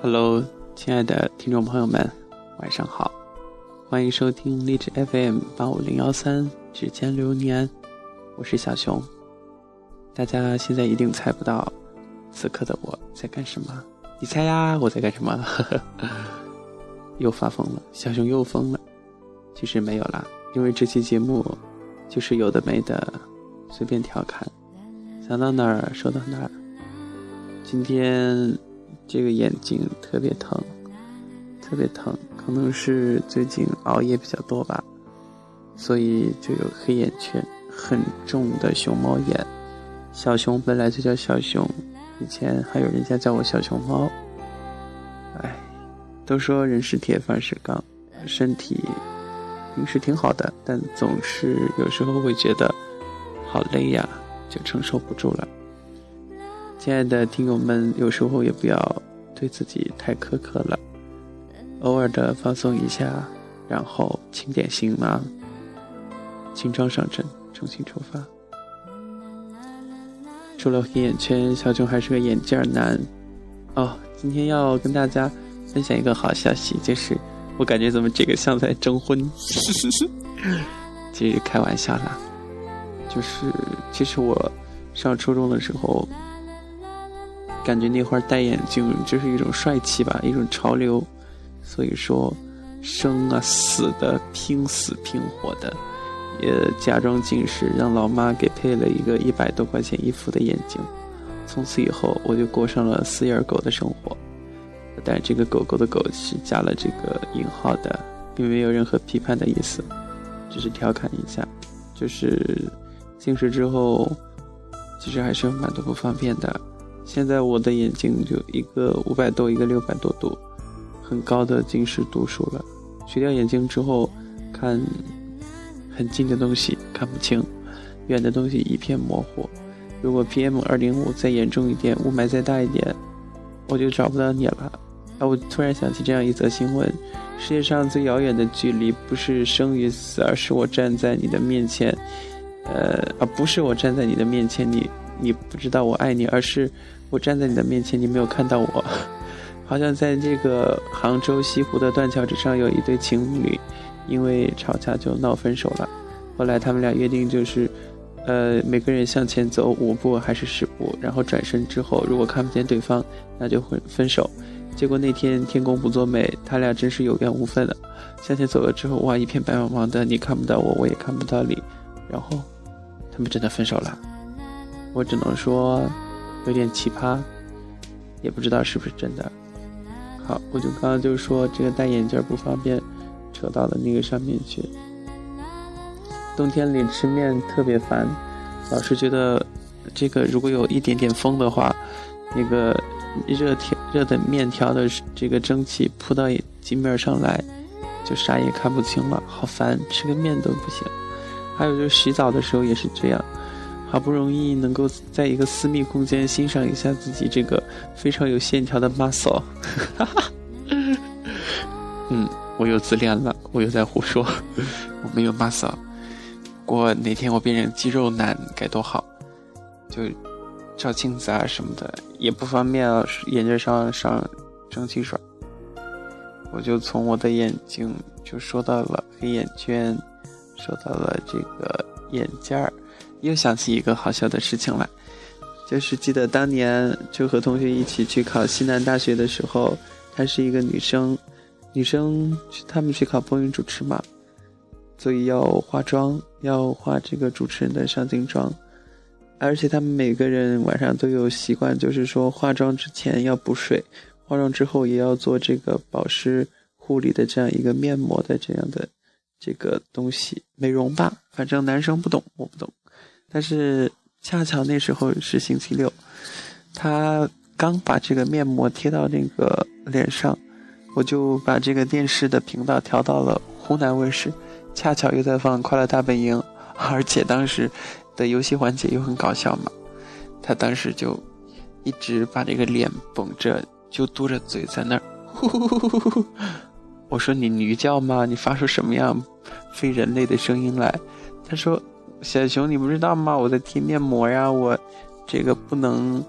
Hello，亲爱的听众朋友们，晚上好，欢迎收听励志 FM 八五零幺三指尖流年，我是小熊。大家现在一定猜不到，此刻的我在干什么？你猜呀，我在干什么？又发疯了，小熊又疯了。其实没有啦，因为这期节目就是有的没的，随便调侃，想到哪儿说到哪儿。今天这个眼睛特别疼，特别疼，可能是最近熬夜比较多吧，所以就有黑眼圈，很重的熊猫眼。小熊本来就叫小熊，以前还有人家叫我小熊猫。哎，都说人是铁，饭是钢，身体平时挺好的，但总是有时候会觉得好累呀，就承受不住了。亲爱的听友们，有时候也不要对自己太苛刻了，偶尔的放松一下，然后清点行囊，轻装上阵，重新出发。除了黑眼圈，小熊还是个眼镜男。哦，今天要跟大家分享一个好消息，就是我感觉怎么这个像在征婚？其实开玩笑啦，就是其实我上初中的时候，感觉那会儿戴眼镜就是一种帅气吧，一种潮流，所以说生啊死的拼死拼活的。也假装近视，让老妈给配了一个一百多块钱一副的眼镜。从此以后，我就过上了四眼狗的生活。但这个狗狗的狗是加了这个引号的，并没有任何批判的意思，只是调侃一下。就是近视之后，其实还是有蛮多不方便的。现在我的眼睛就一个五百多，一个六百多度，很高的近视度数了。取掉眼镜之后，看。很近的东西看不清，远的东西一片模糊。如果 PM 二点五再严重一点，雾霾再大一点，我就找不到你了。啊，我突然想起这样一则新闻：世界上最遥远的距离，不是生与死，而是我站在你的面前。呃，而不是我站在你的面前，你你不知道我爱你，而是我站在你的面前，你没有看到我。好像在这个杭州西湖的断桥之上，有一对情侣。因为吵架就闹分手了，后来他们俩约定就是，呃，每个人向前走五步还是十步，然后转身之后如果看不见对方，那就会分手。结果那天天公不作美，他俩真是有缘无分了。向前走了之后，哇，一片白茫茫的，你看不到我，我也看不到你，然后他们真的分手了。我只能说有点奇葩，也不知道是不是真的。好，我就刚刚就说这个戴眼镜不方便。扯到了那个上面去。冬天里吃面特别烦，老是觉得这个如果有一点点风的话，那个热条热的面条的这个蒸汽扑到镜面上来，就啥也看不清了，好烦，吃个面都不行。还有就是洗澡的时候也是这样，好不容易能够在一个私密空间欣赏一下自己这个非常有线条的 muscle，哈哈，嗯。我又自恋了，我又在胡说，我没有 muscle。过哪天我变成肌肉男该多好！就照镜子啊什么的也不方便啊，眼镜上上蒸汽水。我就从我的眼睛就说到了黑眼圈，说到了这个眼镜儿，又想起一个好笑的事情来，就是记得当年就和同学一起去考西南大学的时候，她是一个女生。女生去他们去考播音主持嘛，所以要化妆，要化这个主持人的上镜妆，而且他们每个人晚上都有习惯，就是说化妆之前要补水，化妆之后也要做这个保湿护理的这样一个面膜的这样的这个东西，美容吧，反正男生不懂，我不懂，但是恰巧那时候是星期六，他刚把这个面膜贴到那个脸上。我就把这个电视的频道调到了湖南卫视，恰巧又在放《快乐大本营》，而且当时的游戏环节又很搞笑嘛。他当时就一直把这个脸绷着，就嘟着嘴在那儿。我说你驴叫吗？你发出什么样非人类的声音来？他说：“小熊，你不知道吗？我在贴面膜呀，我这个不能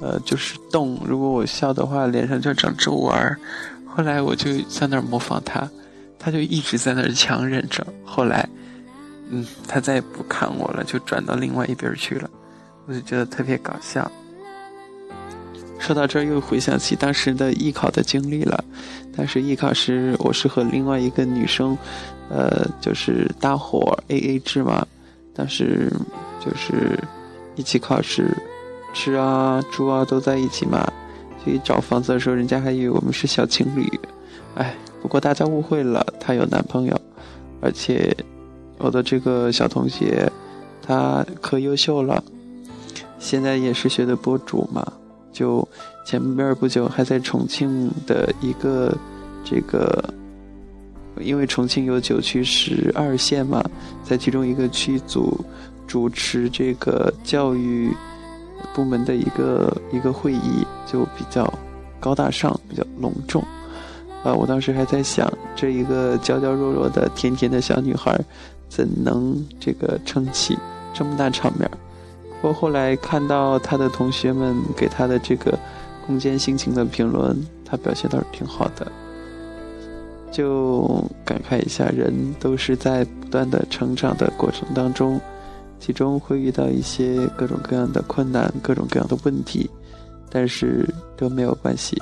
呃，就是动。如果我笑的话，脸上就长皱纹儿。后来我就在那儿模仿他，他就一直在那儿强忍着。后来，嗯，他再也不看我了，就转到另外一边去了。我就觉得特别搞笑。说到这儿，又回想起当时的艺考的经历了。当时艺考时，我是和另外一个女生，呃，就是搭伙 A A 制嘛。当时就是一起考试，吃啊、住啊都在一起嘛。所以找房子的时候，人家还以为我们是小情侣。哎，不过大家误会了，她有男朋友，而且我的这个小同学，他可优秀了，现在也是学的博主嘛。就前面不久还在重庆的一个这个，因为重庆有九区十二县嘛，在其中一个区组主持这个教育部门的一个一个会议，就比较高大上，比较隆重。啊，我当时还在想，这一个娇娇弱弱的、甜甜的小女孩，怎能这个撑起这么大场面？我后来看到他的同学们给他的这个空间心情的评论，他表现倒是挺好的，就感慨一下，人都是在不断的成长的过程当中，其中会遇到一些各种各样的困难、各种各样的问题，但是都没有关系，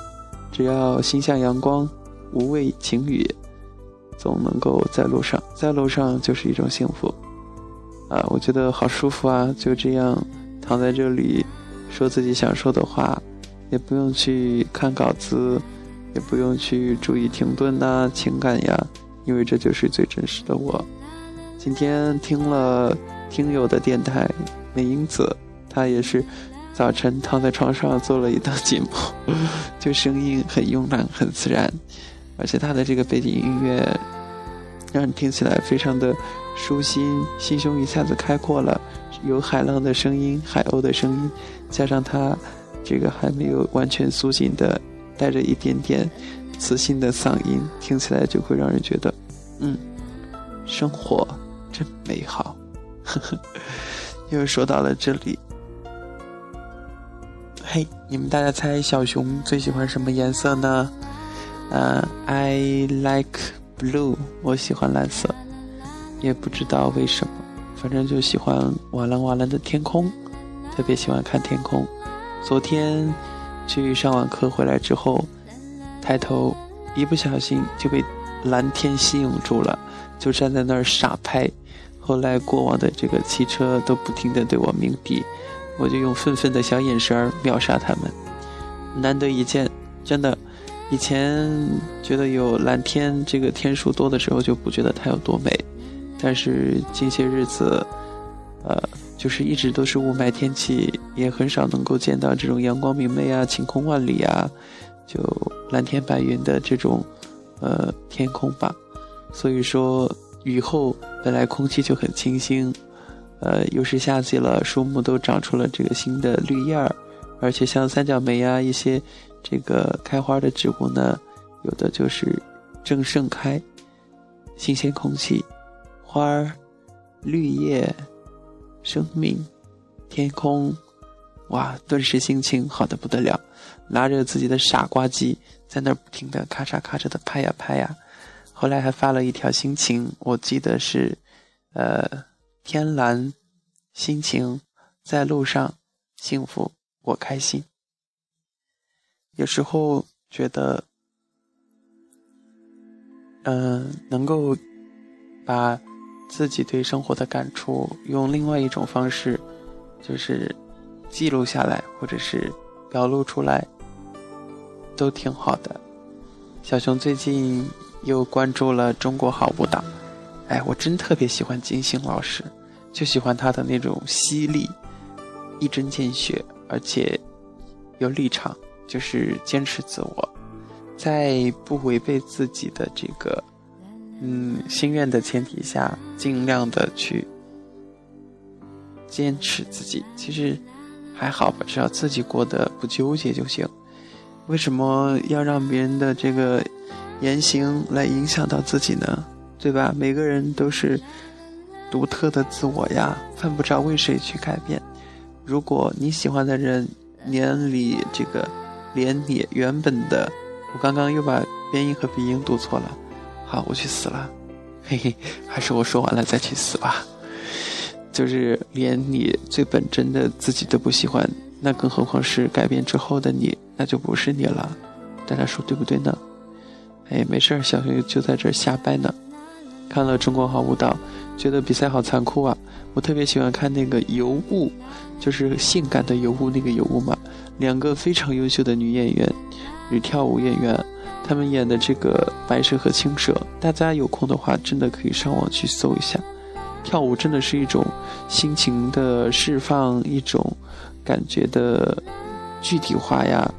只要心向阳光，无畏晴雨，总能够在路上，在路上就是一种幸福。啊，我觉得好舒服啊！就这样躺在这里，说自己想说的话，也不用去看稿子，也不用去注意停顿呐、情感呀，因为这就是最真实的我。今天听了听友的电台，美英子，她也是早晨躺在床上做了一档节目，就声音很慵懒、很自然，而且她的这个背景音乐。让你听起来非常的舒心，心胸一下子开阔了。有海浪的声音，海鸥的声音，加上她这个还没有完全苏醒的，带着一点点磁性的嗓音，听起来就会让人觉得，嗯，生活真美好。呵呵，又说到了这里。嘿，你们大家猜小熊最喜欢什么颜色呢？呃，I like。blue，我喜欢蓝色，也不知道为什么，反正就喜欢瓦蓝瓦蓝的天空，特别喜欢看天空。昨天去上完课回来之后，抬头一不小心就被蓝天吸引住了，就站在那儿傻拍。后来过往的这个汽车都不停地对我鸣笛，我就用愤愤的小眼神秒杀他们。难得一见，真的。以前觉得有蓝天，这个天数多的时候就不觉得它有多美，但是近些日子，呃，就是一直都是雾霾天气，也很少能够见到这种阳光明媚啊、晴空万里啊，就蓝天白云的这种，呃，天空吧。所以说，雨后本来空气就很清新，呃，又是夏季了，树木都长出了这个新的绿叶儿，而且像三角梅啊一些。这个开花的植物呢，有的就是正盛开，新鲜空气，花儿，绿叶，生命，天空，哇，顿时心情好的不得了，拿着自己的傻瓜机在那儿不停的咔嚓咔嚓的拍呀拍呀，后来还发了一条心情，我记得是，呃，天蓝，心情，在路上，幸福，我开心。有时候觉得，嗯，能够把自己对生活的感触用另外一种方式，就是记录下来，或者是表露出来，都挺好的。小熊最近又关注了中国好舞蹈，哎，我真特别喜欢金星老师，就喜欢他的那种犀利、一针见血，而且有立场。就是坚持自我，在不违背自己的这个嗯心愿的前提下，尽量的去坚持自己。其实还好吧，只要自己过得不纠结就行。为什么要让别人的这个言行来影响到自己呢？对吧？每个人都是独特的自我呀，犯不着为谁去改变。如果你喜欢的人，年里这个连你原本的，我刚刚又把边音和鼻音读错了。好，我去死了，嘿嘿，还是我说完了再去死吧。就是连你最本真的自己都不喜欢，那更何况是改变之后的你，那就不是你了。大家说对不对呢？哎，没事儿，小熊就在这瞎掰呢。看了中国好舞蹈，觉得比赛好残酷啊！我特别喜欢看那个尤物，就是性感的尤物那个尤物嘛。两个非常优秀的女演员，女跳舞演员，他们演的这个《白蛇和青蛇》，大家有空的话，真的可以上网去搜一下。跳舞真的是一种心情的释放，一种感觉的具体化呀。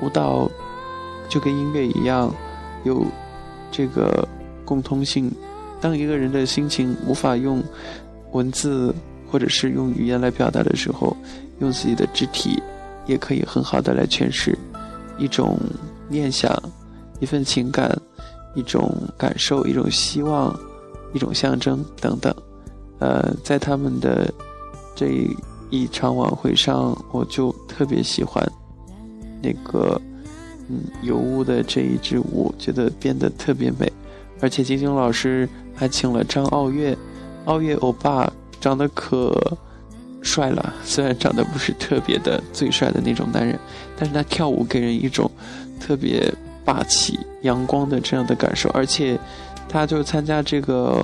舞蹈就跟音乐一样，有这个共通性。当一个人的心情无法用文字或者是用语言来表达的时候，用自己的肢体也可以很好的来诠释一种念想、一份情感、一种感受、一种希望、一种象征等等。呃，在他们的这一场晚会上，我就特别喜欢那个嗯尤物的这一支舞，觉得变得特别美。而且金星老师还请了张傲月，傲月欧巴长得可帅了，虽然长得不是特别的最帅的那种男人，但是他跳舞给人一种特别霸气、阳光的这样的感受。而且他就参加这个。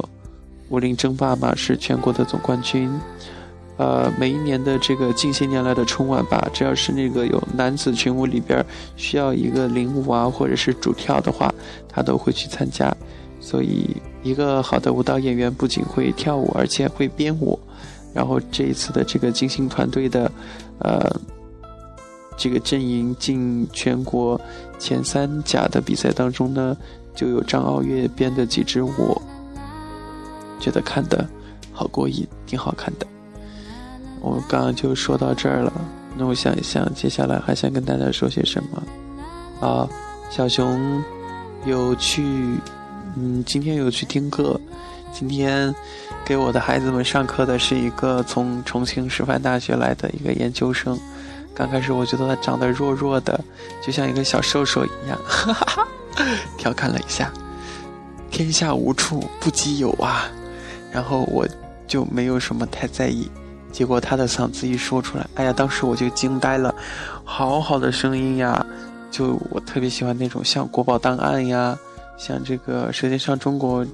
武林争霸嘛是全国的总冠军，呃，每一年的这个近些年来的春晚吧，只要是那个有男子群舞里边需要一个领舞啊，或者是主跳的话，他都会去参加。所以，一个好的舞蹈演员不仅会跳舞，而且会编舞。然后这一次的这个金星团队的，呃，这个阵营进全国前三甲的比赛当中呢，就有张傲月编的几支舞。觉得看的好过瘾，挺好看的。我刚刚就说到这儿了，那我想一想，接下来还想跟大家说些什么？啊，小熊有去，嗯，今天有去听课。今天给我的孩子们上课的是一个从重庆师范大学来的一个研究生。刚开始我觉得他长得弱弱的，就像一个小瘦瘦一样，哈哈，调侃了一下。天下无处不基友啊！然后我就没有什么太在意，结果他的嗓子一说出来，哎呀，当时我就惊呆了，好好的声音呀！就我特别喜欢那种像《国宝档案》呀，像这个《舌尖上中国》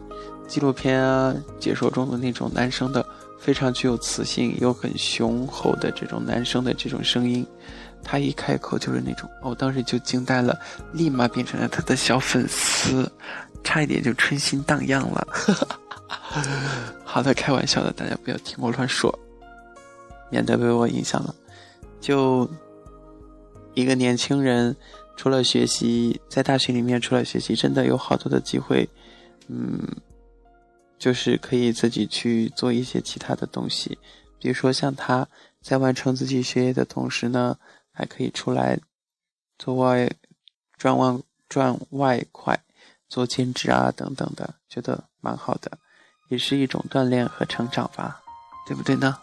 纪录片啊解说中的那种男生的非常具有磁性又很雄厚的这种男生的这种声音，他一开口就是那种，我当时就惊呆了，立马变成了他的小粉丝，差一点就春心荡漾了。好的，开玩笑的，大家不要听我乱说，免得被我影响了。就一个年轻人，除了学习，在大学里面除了学习，真的有好多的机会，嗯，就是可以自己去做一些其他的东西，比如说像他在完成自己学业的同时呢，还可以出来做外赚外赚外快，做兼职啊等等的，觉得蛮好的。也是一种锻炼和成长吧，对不对呢？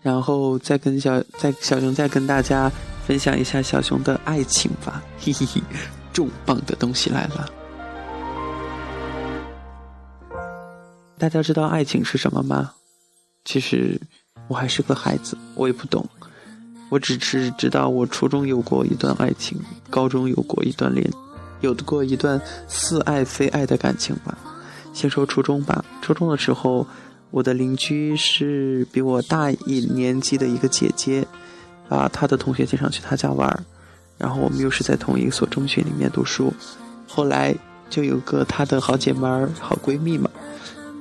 然后再跟小再小熊再跟大家分享一下小熊的爱情吧，嘿嘿嘿，重磅的东西来了！大家知道爱情是什么吗？其实我还是个孩子，我也不懂。我只是知道，我初中有过一段爱情，高中有过一段恋，有过一段似爱非爱的感情吧。先说初中吧，初中的时候，我的邻居是比我大一年级的一个姐姐，啊，她的同学经常去她家玩儿，然后我们又是在同一所中学里面读书，后来就有个她的好姐妹儿、好闺蜜嘛，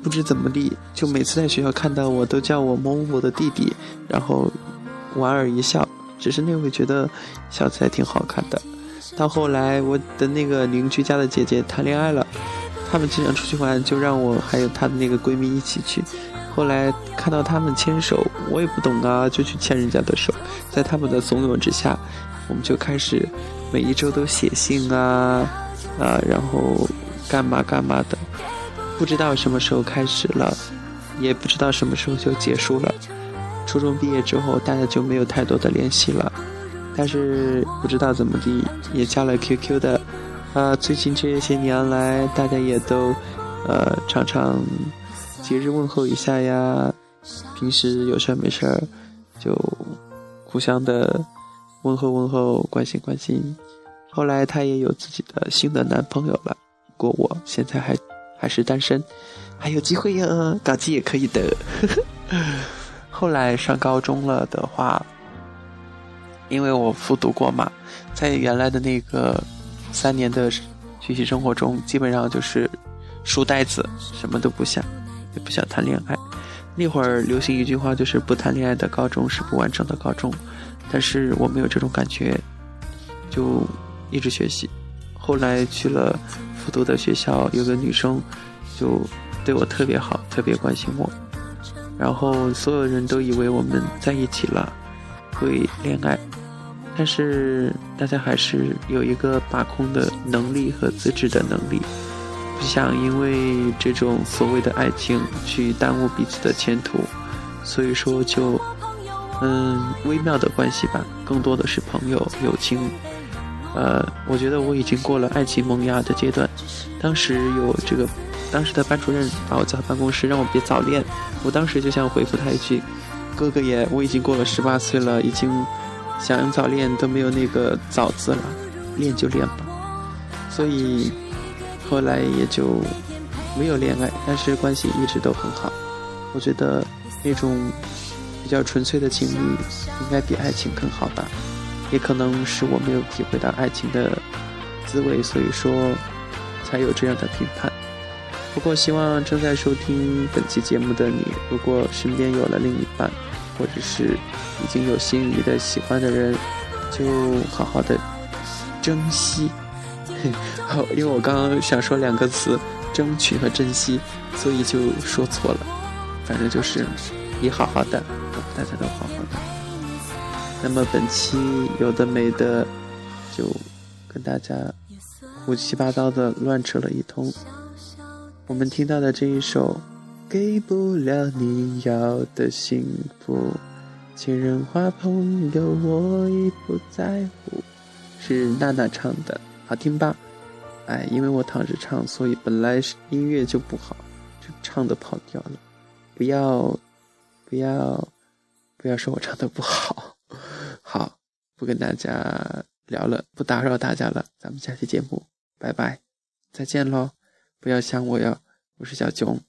不知怎么地，就每次在学校看到我都叫我某某的弟弟，然后。莞尔一笑，只是那会觉得笑起来挺好看的。到后来，我的那个邻居家的姐姐谈恋爱了，他们经常出去玩，就让我还有她的那个闺蜜一起去。后来看到他们牵手，我也不懂啊，就去牵人家的手。在他们的怂恿之下，我们就开始每一周都写信啊啊，然后干嘛干嘛的。不知道什么时候开始了，也不知道什么时候就结束了。初中毕业之后，大家就没有太多的联系了。但是不知道怎么地，也加了 QQ 的。啊，最近这些年来，大家也都，呃，常常节日问候一下呀。平时有事儿没事儿，就互相的问候问候，关心关心。后来她也有自己的新的男朋友了，不过我现在还还是单身，还有机会呀，搞基也可以的。后来上高中了的话，因为我复读过嘛，在原来的那个三年的学习生活中，基本上就是书呆子，什么都不想，不想谈恋爱。那会儿流行一句话，就是不谈恋爱的高中是不完整的高中，但是我没有这种感觉，就一直学习。后来去了复读的学校，有个女生就对我特别好，特别关心我，然后所有人都以为我们在一起了，会恋爱，但是大家还是有一个把控的能力和自制的能力。不想因为这种所谓的爱情去耽误彼此的前途，所以说就，嗯，微妙的关系吧，更多的是朋友友情。呃，我觉得我已经过了爱情萌芽的阶段。当时有这个，当时的班主任把我叫到办公室，让我别早恋。我当时就想回复他一句：“哥哥也，我已经过了十八岁了，已经想早恋都没有那个早字了，恋就恋吧。”所以。后来也就没有恋爱，但是关系一直都很好。我觉得那种比较纯粹的情侣应该比爱情更好吧。也可能是我没有体会到爱情的滋味，所以说才有这样的评判。不过希望正在收听本期节目的你，如果身边有了另一半，或者是已经有心仪的喜欢的人，就好好的珍惜。好，因为我刚刚想说两个词，争取和珍惜，所以就说错了。反正就是你好好的，大家都好好的。那么本期有的没的，就跟大家胡七八糟的乱扯了一通。我们听到的这一首《给不了你要的幸福》，情人花朋友我已不在乎，是娜娜唱的。好听吧？哎，因为我躺着唱，所以本来音乐就不好，就唱的跑调了。不要，不要，不要说我唱的不好。好，不跟大家聊了，不打扰大家了。咱们下期节目，拜拜，再见喽！不要想我哟，我是小囧。